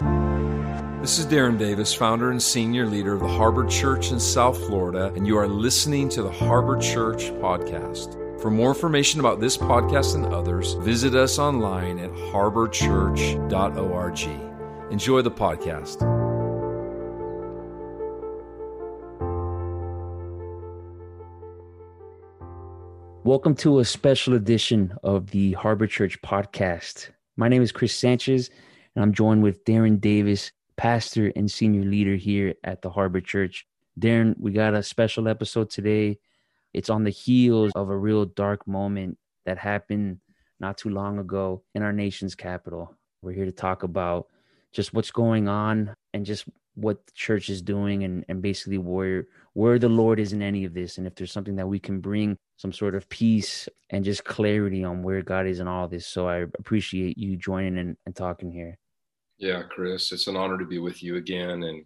This is Darren Davis, founder and senior leader of the Harbor Church in South Florida, and you are listening to the Harbor Church Podcast. For more information about this podcast and others, visit us online at harborchurch.org. Enjoy the podcast. Welcome to a special edition of the Harbor Church Podcast. My name is Chris Sanchez, and I'm joined with Darren Davis, pastor and senior leader here at the Harbor Church. Darren, we got a special episode today. It's on the heels of a real dark moment that happened not too long ago in our nation's capital. We're here to talk about just what's going on and just what the church is doing and, and basically where where the Lord is in any of this and if there's something that we can bring some sort of peace and just clarity on where God is in all this. So I appreciate you joining and, and talking here. Yeah, Chris, it's an honor to be with you again. And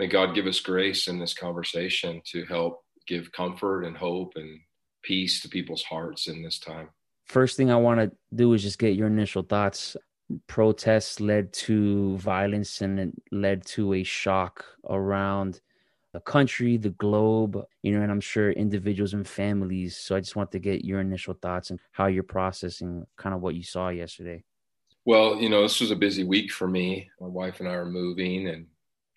may God give us grace in this conversation to help give comfort and hope and peace to people's hearts in this time. First thing I want to do is just get your initial thoughts. Protests led to violence and it led to a shock around the country, the globe, you know, and I'm sure individuals and families. So I just want to get your initial thoughts and how you're processing kind of what you saw yesterday. Well, you know, this was a busy week for me. My wife and I are moving. And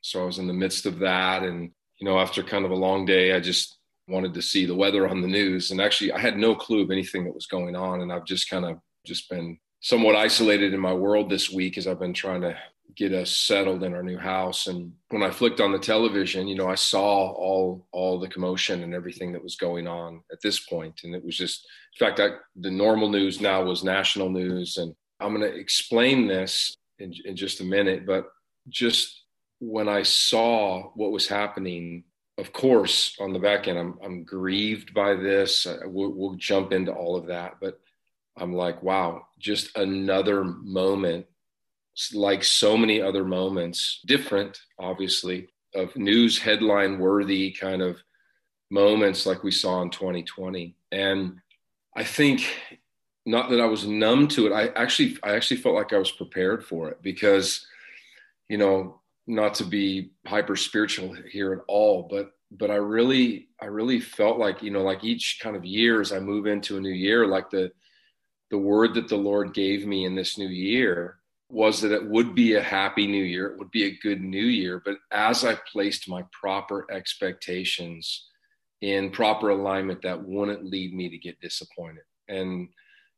so I was in the midst of that. And, you know, after kind of a long day, I just wanted to see the weather on the news. And actually, I had no clue of anything that was going on. And I've just kind of just been somewhat isolated in my world this week as I've been trying to get us settled in our new house. And when I flicked on the television, you know, I saw all all the commotion and everything that was going on at this point. And it was just, in fact, I, the normal news now was national news, and I'm going to explain this in, in just a minute, but just when I saw what was happening, of course, on the back end, I'm, I'm grieved by this. We'll, we'll jump into all of that, but I'm like, wow, just another moment, like so many other moments, different, obviously, of news headline worthy kind of moments like we saw in 2020. And I think not that I was numb to it. I actually, I actually felt like I was prepared for it because, you know, not to be hyper spiritual here at all, but but I really, I really felt like, you know, like each kind of year as I move into a new year, like the the word that the Lord gave me in this new year was that it would be a happy new year, it would be a good new year. But as I placed my proper expectations in proper alignment, that wouldn't lead me to get disappointed. And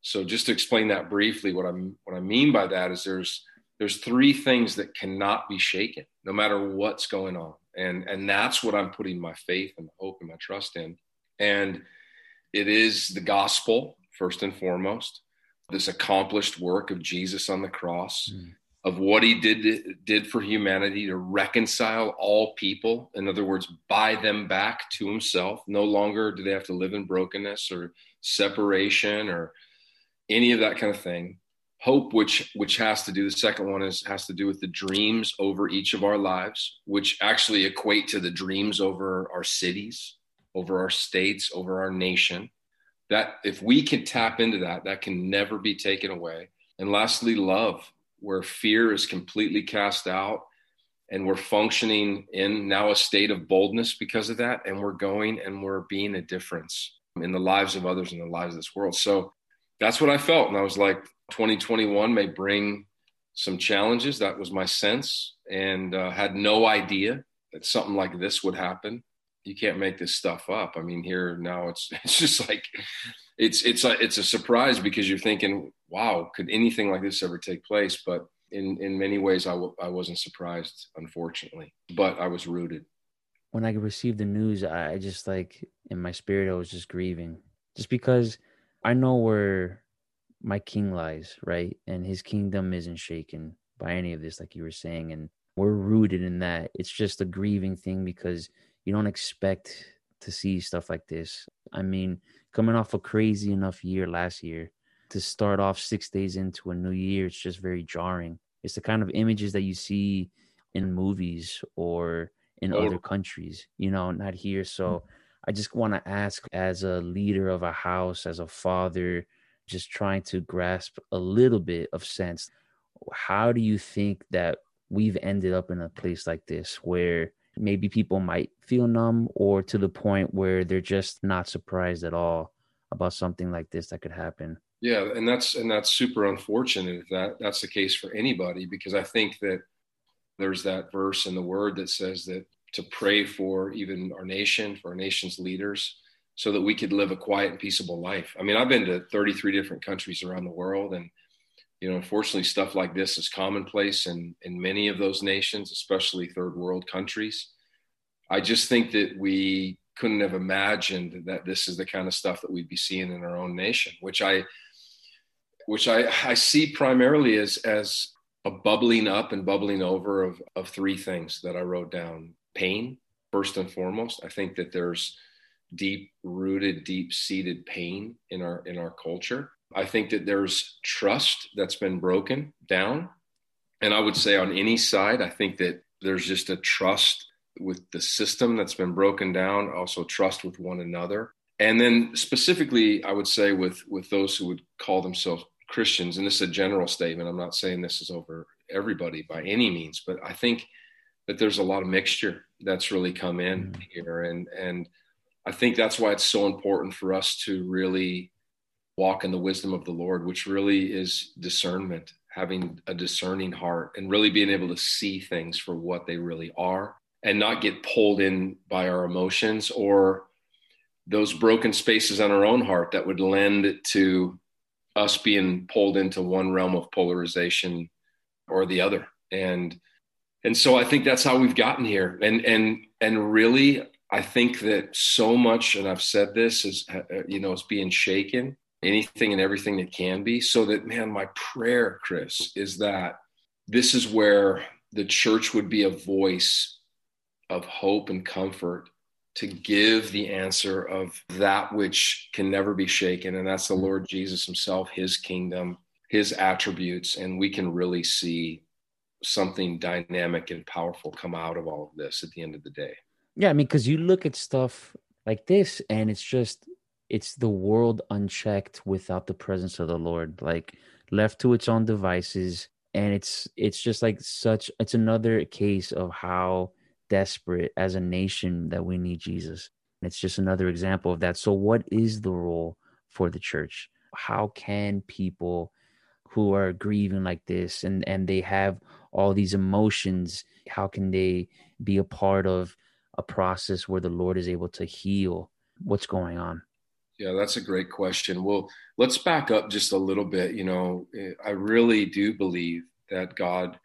so just to explain that briefly, what I'm what I mean by that is there's there's three things that cannot be shaken, no matter what's going on. And and that's what I'm putting my faith and hope and my trust in. And it is the gospel, first and foremost, this accomplished work of Jesus on the cross, mm. of what he did did for humanity to reconcile all people. In other words, buy them back to himself. No longer do they have to live in brokenness or separation or any of that kind of thing. Hope which which has to do the second one is has to do with the dreams over each of our lives which actually equate to the dreams over our cities over our states over our nation. That if we can tap into that that can never be taken away. And lastly love where fear is completely cast out and we're functioning in now a state of boldness because of that. And we're going and we're being a difference in the lives of others in the lives of this world. So that's what I felt. And I was like, 2021 may bring some challenges. That was my sense, and uh, had no idea that something like this would happen. You can't make this stuff up. I mean, here now it's it's just like it's it's a it's a surprise because you're thinking, wow, could anything like this ever take place? But in in many ways, I w- I wasn't surprised, unfortunately, but I was rooted. When I received the news, I just like in my spirit, I was just grieving, just because I know where my king lies, right? And his kingdom isn't shaken by any of this, like you were saying. And we're rooted in that. It's just a grieving thing because you don't expect to see stuff like this. I mean, coming off a crazy enough year last year to start off six days into a new year, it's just very jarring. It's the kind of images that you see in movies or in oh. other countries, you know, not here. So mm. I just want to ask, as a leader of a house, as a father, just trying to grasp a little bit of sense, how do you think that we've ended up in a place like this where maybe people might feel numb or to the point where they're just not surprised at all about something like this that could happen. Yeah, and that's and that's super unfortunate if that that's the case for anybody because I think that there's that verse in the word that says that to pray for even our nation, for our nation's leaders, so that we could live a quiet and peaceable life. I mean, I've been to 33 different countries around the world and you know, unfortunately stuff like this is commonplace in in many of those nations, especially third world countries. I just think that we couldn't have imagined that this is the kind of stuff that we'd be seeing in our own nation, which I which I, I see primarily as as a bubbling up and bubbling over of, of three things that I wrote down. Pain, first and foremost. I think that there's deep rooted, deep seated pain in our in our culture. I think that there's trust that's been broken down. And I would say on any side, I think that there's just a trust with the system that's been broken down, also trust with one another. And then specifically, I would say with with those who would call themselves Christians, and this is a general statement. I'm not saying this is over everybody by any means, but I think that there's a lot of mixture that's really come in mm-hmm. here, and and I think that's why it's so important for us to really walk in the wisdom of the Lord, which really is discernment, having a discerning heart, and really being able to see things for what they really are, and not get pulled in by our emotions or those broken spaces on our own heart that would lend to us being pulled into one realm of polarization or the other and and so i think that's how we've gotten here and and and really i think that so much and i've said this is uh, uh, you know it's being shaken anything and everything that can be so that man my prayer chris is that this is where the church would be a voice of hope and comfort to give the answer of that which can never be shaken. And that's the Lord Jesus himself, his kingdom, his attributes. And we can really see something dynamic and powerful come out of all of this at the end of the day. Yeah. I mean, because you look at stuff like this and it's just, it's the world unchecked without the presence of the Lord, like left to its own devices. And it's, it's just like such, it's another case of how desperate as a nation that we need Jesus. And it's just another example of that. So, what is the role for the church? How can people who are grieving like this and, and they have all these emotions, how can they be a part of a process where the Lord is able to heal what's going on? Yeah, that's a great question. Well, let's back up just a little bit. You know, eh, I really do believe that God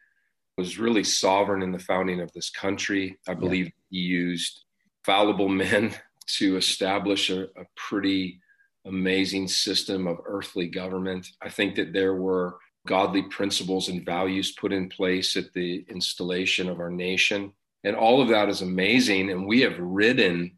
was really sovereign in the founding of this country. I believe yeah. he used fallible men to establish a, a, pretty amazing system of earthly government. I think that there were godly principles and values put in place at the installation of our nation. And all of that is amazing. And we have ridden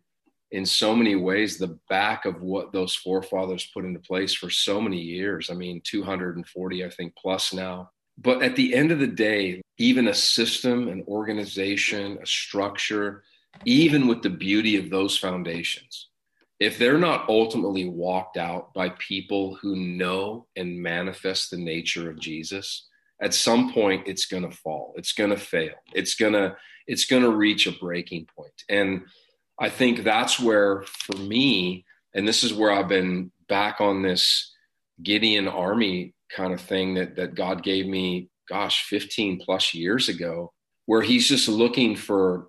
in so many ways the back of what those forefathers put into place for so many years. I mean, 240, I think, plus now. But at the end of the day, even a system, an organization, a structure, even with the beauty of those foundations, if they're not ultimately walked out by people who know and manifest the nature of Jesus, at some point it's going to fall. It's going to fail. It's going to it's going to reach a breaking point. And I think that's where for me and this is where I've been back on this Gideon army kind of thing that that God gave me, gosh, 15 plus years ago, where He's just looking for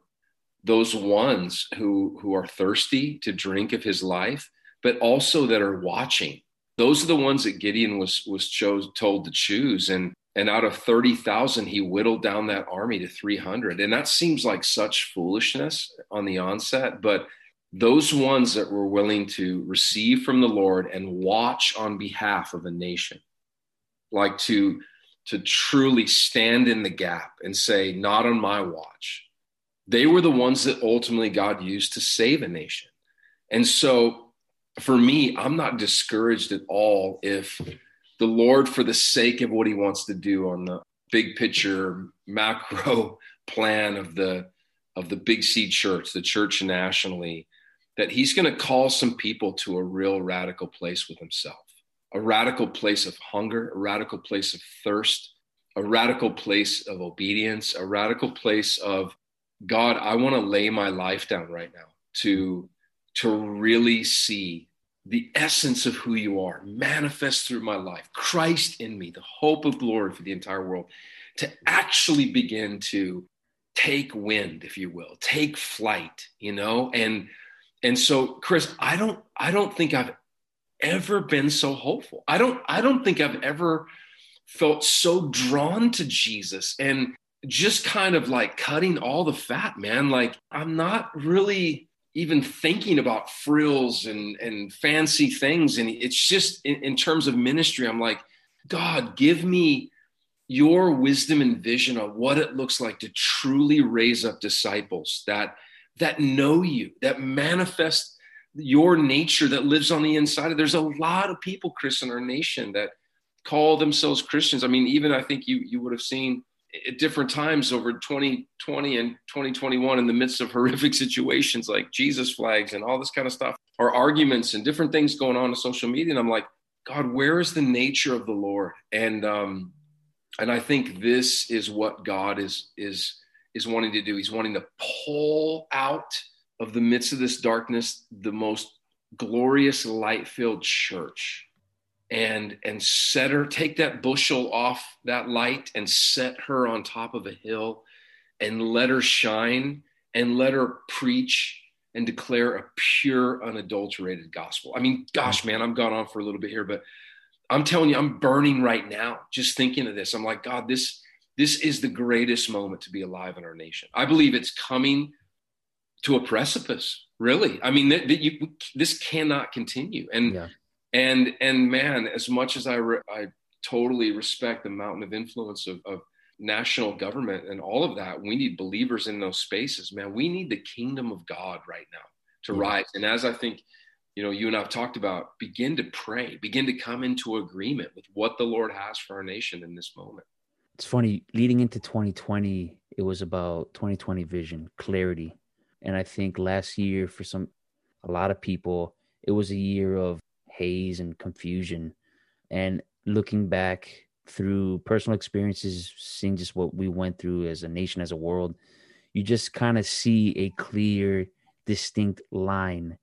those ones who who are thirsty to drink of His life, but also that are watching. Those are the ones that Gideon was was chose told to choose, and and out of 30,000 he whittled down that army to 300 and that seems like such foolishness on the onset but those ones that were willing to receive from the lord and watch on behalf of a nation like to to truly stand in the gap and say not on my watch they were the ones that ultimately god used to save a nation. And so for me i'm not discouraged at all if the lord for the sake of what he wants to do on the big picture macro plan of the of the big c church the church nationally that he's going to call some people to a real radical place with himself a radical place of hunger, a radical place of thirst, a radical place of obedience, a radical place of God, I want to lay my life down right now to to really see the essence of who you are manifest through my life, Christ in me, the hope of glory for the entire world, to actually begin to take wind, if you will, take flight, you know? And and so Chris, I don't I don't think I've ever been so hopeful. I don't I don't think I've ever felt so drawn to Jesus and just kind of like cutting all the fat, man. Like I'm not really even thinking about frills and and fancy things. And it's just in, in terms of ministry i'm like god give me your wisdom and vision of what it looks like to truly raise up disciples that that know you that manifest your nature that lives on the inside. Of there's a lot of people chris in our nation that call themselves christians. I mean even i think you you would have seen at different times over 2020 and 2021 in the midst of horrific situations like jesus flags and all this kind of stuff or arguments and different things going on in social media. And i'm like god where is the nature of the lord? And um and I think this is what God is is is wanting to do. He's wanting to pull out of the midst of this darkness the most glorious light-filled church and and set her take that bushel off that light and set her on top of a hill and let her shine and let her preach and declare a pure unadulterated gospel. I mean, gosh, man, I'm gone on for a little bit here, but I'm telling you, I'm burning right now just thinking of this. I'm like, God, this this is the greatest moment to be alive in our nation. I believe it's coming to a precipice. Really, I mean, that, that you, this cannot continue. And yeah. And and man, as much as I re, I totally respect the mountain of influence of, of national government and all of that, we need believers in those spaces. Man, we need the kingdom of God right now to rise. And as I think you know, you and I've talked about begin to pray, begin to come into agreement with what the Lord has for our nation in this moment. It's funny, leading into 2020, it was about 2020 vision, clarity. And I think last year, for some, a lot of people, it was a year of haze and confusion. And looking back through personal experiences, seeing just what we went through as a nation, as a world, you just kind of see a clear, distinct line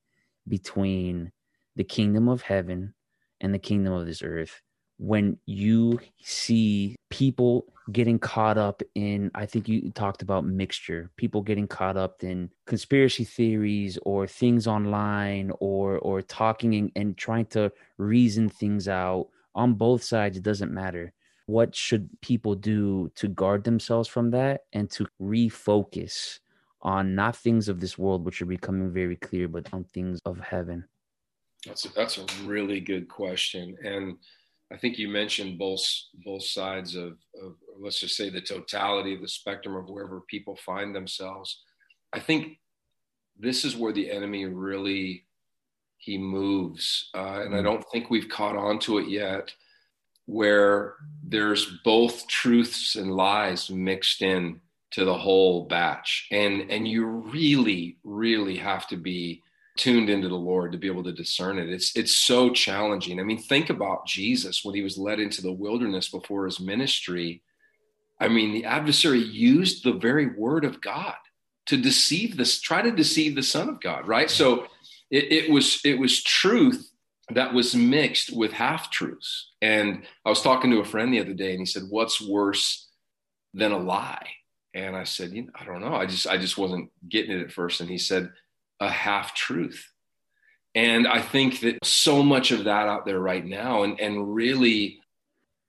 between the kingdom of heaven and the kingdom of this earth when you see people getting caught up in i think you talked about mixture people getting caught up in conspiracy theories or things online or or talking and, and trying to reason things out on both sides it doesn't matter what should people do to guard themselves from that and to refocus on not things of this world, which are becoming very clear, but on things of heaven? That's a, that's a really good question, and I think you mentioned both both sides of, of let's just say the totality of the spectrum of wherever people find themselves. I think this is where the enemy really he moves, uh, and I mm. don't think we've caught on to it yet. Where there's both truths and lies mixed in to the whole batch and and you really really have to be tuned into the lord to be able to discern it. It's it's so challenging. I mean think about jesus when he was led into the wilderness before his ministry. I mean the adversary used the very word of god to deceive this try to deceive the son of god right? So it, it was it was truth that was mixed with half truths and i was talking to a friend the other day and he said what's worse than a lie? And I said, you know, I don't know. I just I just wasn't getting it at first. And he said, a half truth. And I think that so much of that out there right now, and and really,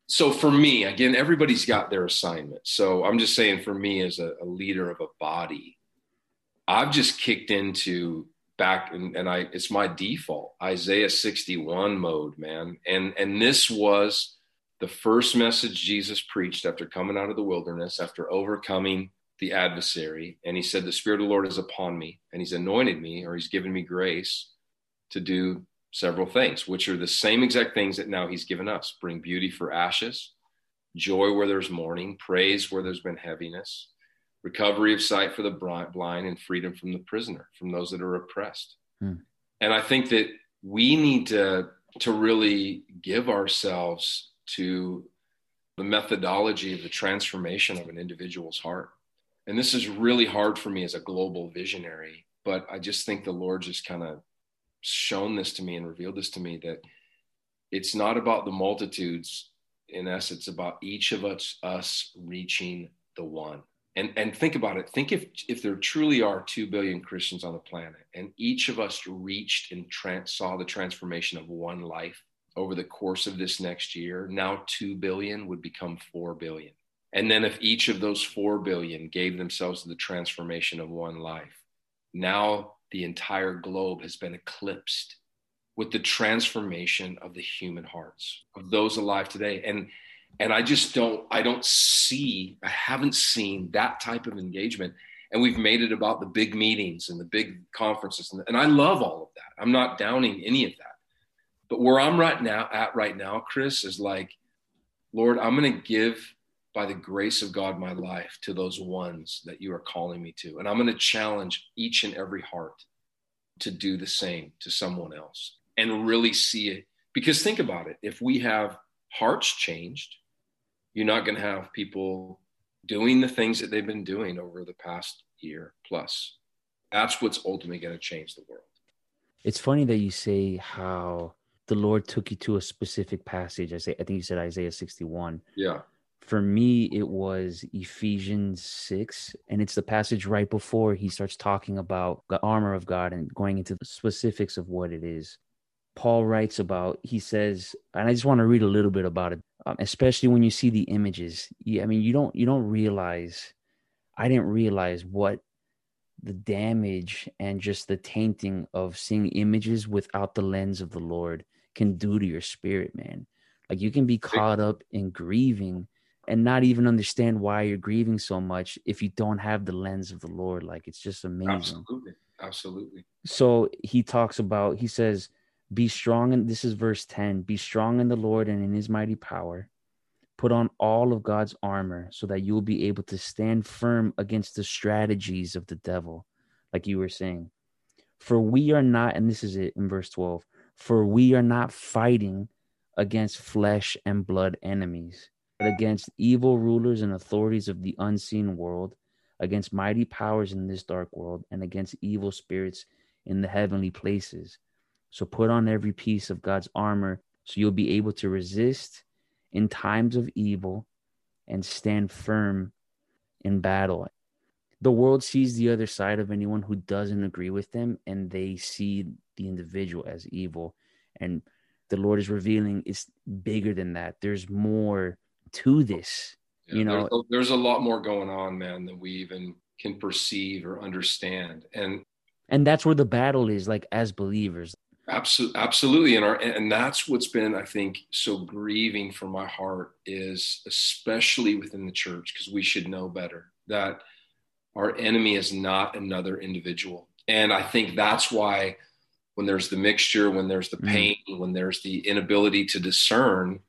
so for me, again, everybody's got their assignment. So I'm just saying, for me as a, a leader of a body, I've just kicked into back and, and I it's my default Isaiah 61 mode, man. And and this was the first message Jesus preached after coming out of the wilderness, after overcoming the adversary. And he said, The Spirit of the Lord is upon me, and he's anointed me, or he's given me grace to do several things, which are the same exact things that now he's given us bring beauty for ashes, joy where there's mourning, praise where there's been heaviness, recovery of sight for the blind, and freedom from the prisoner, from those that are oppressed. Hmm. And I think that we need to to really give ourselves to the methodology of the transformation of an individual's heart. And this is really hard for me as a global visionary, but I just think the Lord just kind of shown this to me and revealed this to me that it's not about the multitudes in essence it's about each of us us reaching the one. And and think about it. Think if if there truly are 2 billion christians on the planet and each of us reached and trans, saw the transformation of one life over the course of this next year now 2 billion would become 4 billion and then if each of those 4 billion gave themselves to the transformation of one life now the entire globe has been eclipsed with the transformation of the human hearts of those alive today. And and i just don't i don't see i haven't seen that type of engagement. And we've made it about the big meetings and the big conferences. And, and i love all of that. I'm not downing any of that. But where i'm right now at right now chris is like lord i'm going to give by the grace of god my life to those ones that you are calling me to and i'm going to challenge each and every heart to do the same to someone else and really see it. Because think about it if we have hearts changed, you're not going to have people doing the things that they've been doing over the past year plus. That's what's ultimately going to change the world. It's funny that you say how the Lord took you to a specific passage. I say, I think you said Isaiah 61. Yeah. For me, it was Ephesians 6, and it's the passage right before he starts talking about the armor of God and going into the specifics of what it is. Paul writes about, he says, and I just want to read a little bit about it, um, especially when you see the images. Yeah, I mean, you don't you don't realize. I didn't realize what the damage and just the tainting of seeing images without the lens of the Lord can do to your spirit, man. Like you can be caught up in grieving and not even understand why you're grieving so much if you don't have the lens of the Lord. Like it's just amazing. Absolutely. Absolutely. So he talks about, he says, be strong, and this is verse 10 be strong in the Lord and in his mighty power. Put on all of God's armor so that you will be able to stand firm against the strategies of the devil, like you were saying. For we are not, and this is it in verse 12 for we are not fighting against flesh and blood enemies, but against evil rulers and authorities of the unseen world, against mighty powers in this dark world, and against evil spirits in the heavenly places. So put on every piece of God's armor so you'll be able to resist in times of evil and stand firm in battle. The world sees the other side of anyone who doesn't agree with them and they see the individual as evil. And the Lord is revealing it's bigger than that. There's more to this. Yeah, you know, there's a, there's a lot more going on, man, than we even can perceive or understand. And and that's where the battle is like as believers Absolutely, absolutely, and our and that's what's been, I think, so grieving for my heart is especially within the church because we should know better that our enemy is not another individual, and I think that's why when there's the mixture, when there's the mm. pain, mm. when there's the inability to discern,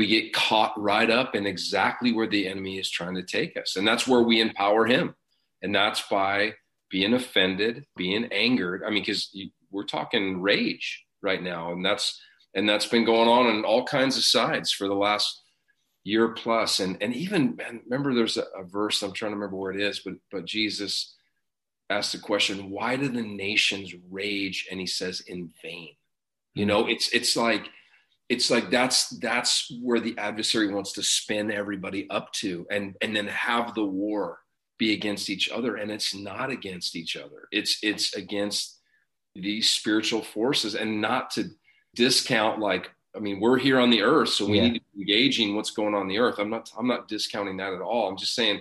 we get caught right up in exactly where the enemy is trying to take us, and that's where we empower him, and that's by being offended, being angered. I mean, because we're talking rage right now, and that's and that's been going on on all kinds of sides for the last year plus. And and even man, remember, there's a, a verse I'm trying to remember where it is, but but Jesus asked the question, "Why do the nations rage?" And he says, "In vain." You mm-hmm. know, it's it's like it's like that's that's where the adversary wants to spin everybody up to and and then have the war be against each other and it's not against each other it's it's against these spiritual forces and not to discount like I mean, we're here on the earth, so we yeah. need to be engaging what's going on, on the earth. I'm not I'm not discounting that at all. I'm just saying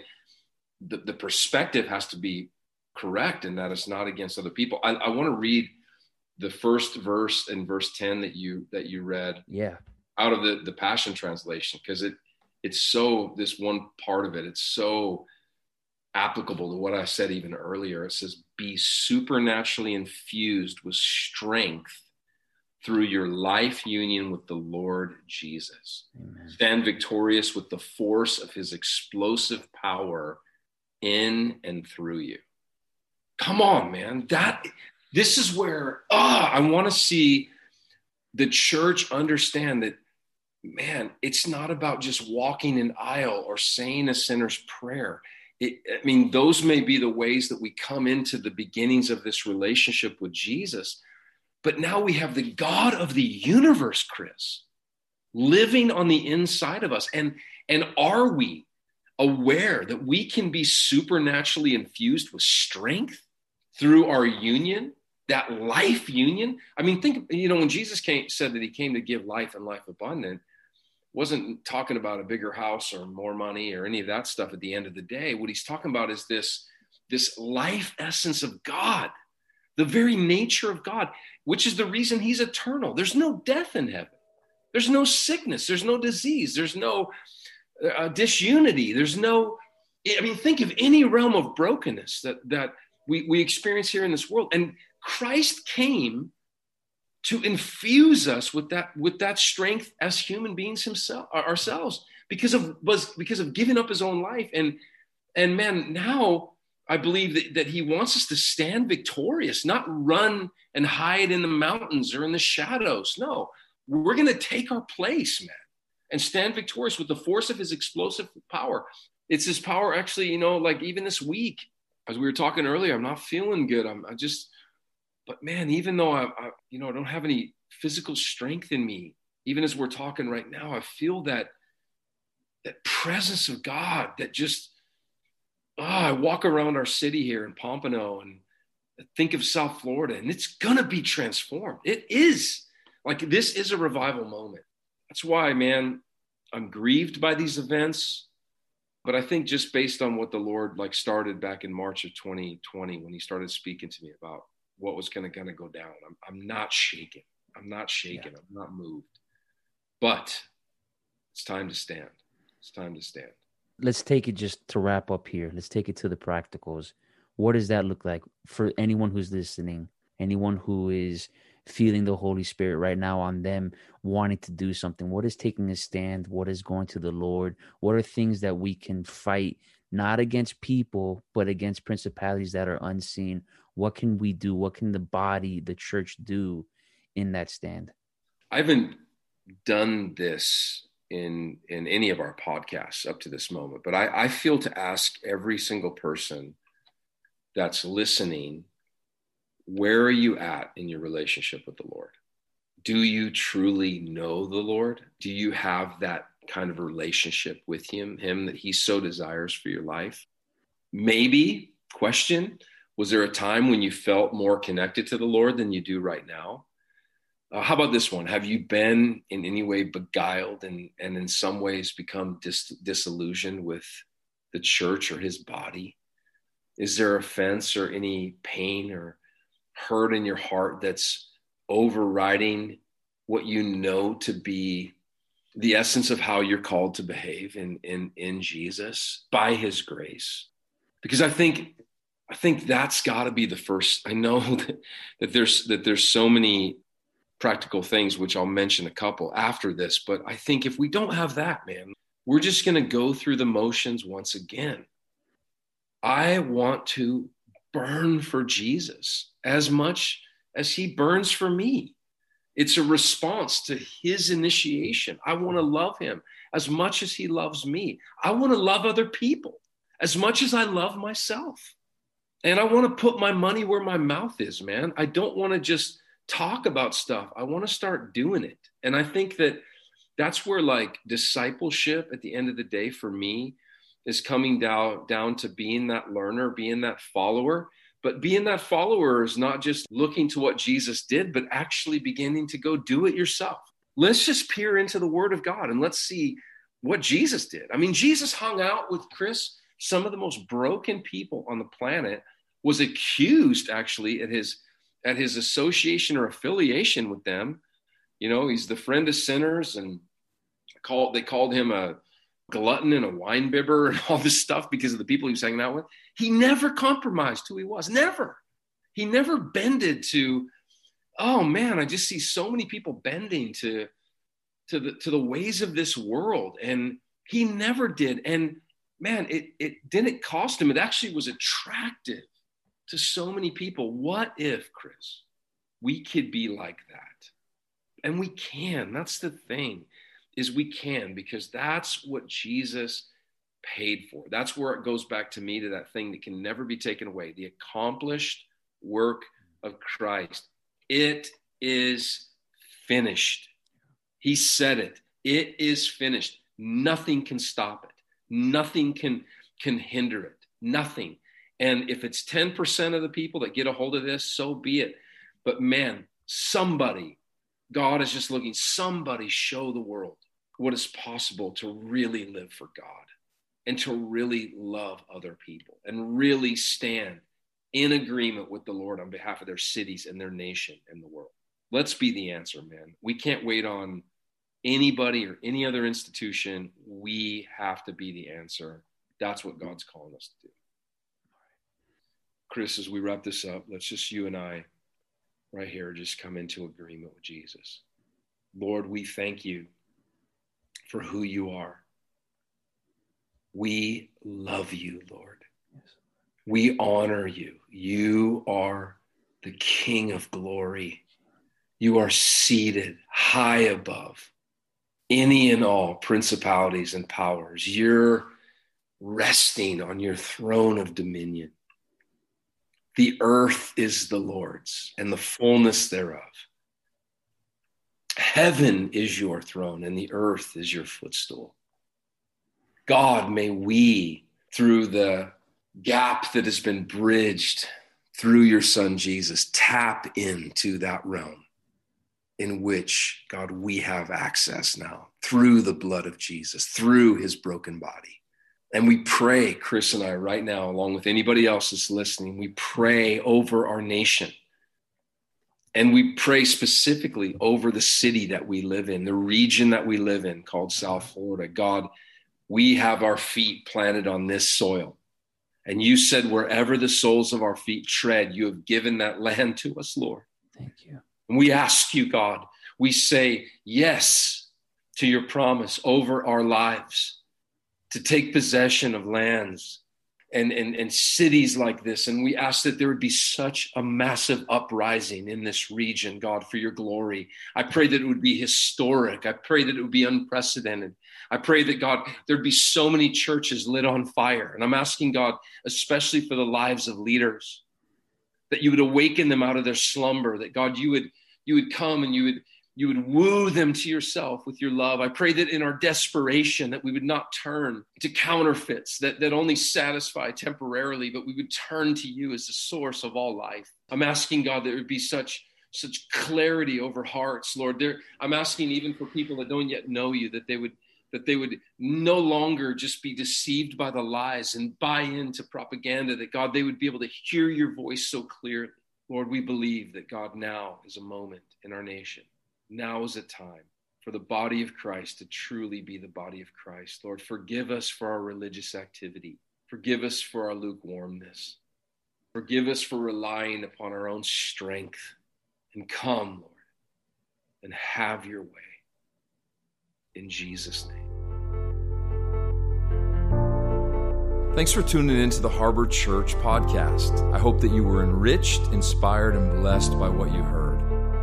the, the perspective has to be correct and that it's not against other people. I, I want to read the first verse in verse 10 that you that you read. Yeah. Out of the, the Passion Translation, because it it's so this one part of it, it's so applicable to what I said even earlier. It says, be supernaturally infused with strength through your life union with the Lord Jesus. Amen. Stand victorious with the force of his explosive power in and through you. Come on, man. That this is where ah, I want to see the church understand that man, it's not about just walking an aisle or saying a sinner's prayer. It, I mean, those may be the ways that we come into the beginnings of this relationship with Jesus. But now we have the God of the universe, Chris, living on the inside of us. And, and are we aware that we can be supernaturally infused with strength through our union, that life union? I mean, think, you know, when Jesus came, said that he came to give life and life abundant, wasn't talking about a bigger house or more money or any of that stuff at the end of the day. What he's talking about is this, this life essence of God, the very nature of God, which is the reason he's eternal. There's no death in heaven. There's no sickness. There's no disease. There's no uh, disunity. There's no, I mean, think of any realm of brokenness that, that we, we experience here in this world. And Christ came to infuse us with that with that strength as human beings himself ourselves because of was because of giving up his own life. And and man now i believe that, that he wants us to stand victorious not run and hide in the mountains or in the shadows. No we're going to take our place man and stand victorious with the force of his explosive power. It's his power actually you know like even this week as we were talking earlier i'm not feeling good. I'm I just but man, even though I, I, you know, I don't have any physical strength in me, even as we're talking right now, I feel that that presence of God that just, oh, I walk around our city here in Pompano and think of South Florida, and it's gonna be transformed. It is like this is a revival moment. That's why, man, I'm grieved by these events. But I think just based on what the Lord like started back in March of 2020 when he started speaking to me about what was going to going to go down. I'm, I'm not shaken. I'm not shaken. Yeah. I'm not moved. But it's time to stand. It's time to stand. Let's take it just to wrap up here. Let's take it to the practicals. What does that look like for anyone who's listening, anyone who is feeling the Holy Spirit right now on them wanting to do something? What is taking a stand? What is going to the Lord? What are things that we can fight, not against people, but against principalities that are unseen? what can we do? What can the body the church do in that stand? I haven't done this in in any of our podcasts up to this moment but i i feel to ask every single person that's listening where are you at in your relationship with the lord? Do you truly know the lord? Do you have that kind of relationship with him him that he so desires for your life maybe question was there a time when you felt more connected to the Lord than you do right now? Uh, how about this one? Have you been in any way beguiled and, and in some ways become dis- disillusioned with the church or his body? Is there offense or any pain or hurt in your heart that's overriding what you know to be the essence of how you're called to behave in, in, in Jesus by his grace? Because I think I think that's got to be the first. I know that, that there's that there's so many practical things, which I'll mention a couple after this. But I think if we don't have that, man, we're just going to go through the motions once again. I want to burn for Jesus as much as he burns for me. It's a response to his initiation. I want to love him as much as he loves me. I want to love other people as much as I love myself and I want to put my money where my mouth is, man. I don't want to just talk about stuff. I want to start doing it. And I think that that's where like discipleship at the end of the day for me is coming down down to being that learner, being that follower. But being that follower is not just looking to what Jesus did, but actually beginning to go do it yourself. Let's just peer into the word of God and let's see what Jesus did. I mean, Jesus hung out with Chris some of the most broken people on the planet, was accused actually at his at his association or affiliation with them. You know, he's the friend of sinners, and called they called him a glutton and a wine bibber and all this stuff because of the people he was hanging out with. He never compromised who he was. Never. He never bended to, oh man, I just see so many people bending to to the to the ways of this world. And he never did. And man, it, it didn't cost him. It actually was attractive to so many people. What if, Chris, we could be like that? And we can. That's the thing. Is we can because that's what Jesus paid for. That's where it goes back to me to that thing that can never be taken away the accomplished work of Christ. It is finished. He said it. It is finished. Nothing can stop it. Nothing can can hinder it. Nothing. And if it's 10% of the people that get a hold of this, so be it. But man, somebody, God is just looking, somebody show the world what is possible to really live for God and to really love other people and really stand in agreement with the Lord on behalf of their cities and their nation and the world. Let's be the answer, man. We can't wait on anybody or any other institution. We have to be the answer. That's what God's calling us to do. Chris, as we wrap this up, let's just you and I right here just come into agreement with Jesus. Lord, we thank you for who you are. We love you, Lord. We honor you. You are the King of glory. You are seated high above any and all principalities and powers. You're resting on your throne of dominion. The earth is the Lord's and the fullness thereof. Heaven is your throne and the earth is your footstool. God, may we, through the gap that has been bridged through your son Jesus, tap into that realm in which, God, we have access now through the blood of Jesus, through his broken body. And we pray, Chris and I, right now, along with anybody else that's listening, we pray over our nation. And we pray specifically over the city that we live in, the region that we live in called South Florida. God, we have our feet planted on this soil. And you said, wherever the soles of our feet tread, you have given that land to us, Lord. Thank you. And we ask you, God, we say yes to your promise over our lives to take possession of lands and, and, and cities like this. And we ask that there would be such a massive uprising in this region, God, for your glory. I pray that it would be historic. I pray that it would be unprecedented. I pray that God, there'd be so many churches lit on fire. And I'm asking God, especially for the lives of leaders, that you would awaken them out of their slumber, that God, you would you would come and you would you would woo them to yourself with your love. I pray that in our desperation that we would not turn to counterfeits that, that only satisfy temporarily, but we would turn to you as the source of all life. I'm asking God that there would be such such clarity over hearts, Lord. There, I'm asking even for people that don't yet know you that they would that they would no longer just be deceived by the lies and buy into propaganda, that God, they would be able to hear your voice so clearly. Lord, we believe that God now is a moment in our nation. Now is a time for the body of Christ to truly be the body of Christ. Lord, forgive us for our religious activity. Forgive us for our lukewarmness. Forgive us for relying upon our own strength. And come, Lord, and have your way in Jesus' name. Thanks for tuning in to the Harbor Church podcast. I hope that you were enriched, inspired, and blessed by what you heard.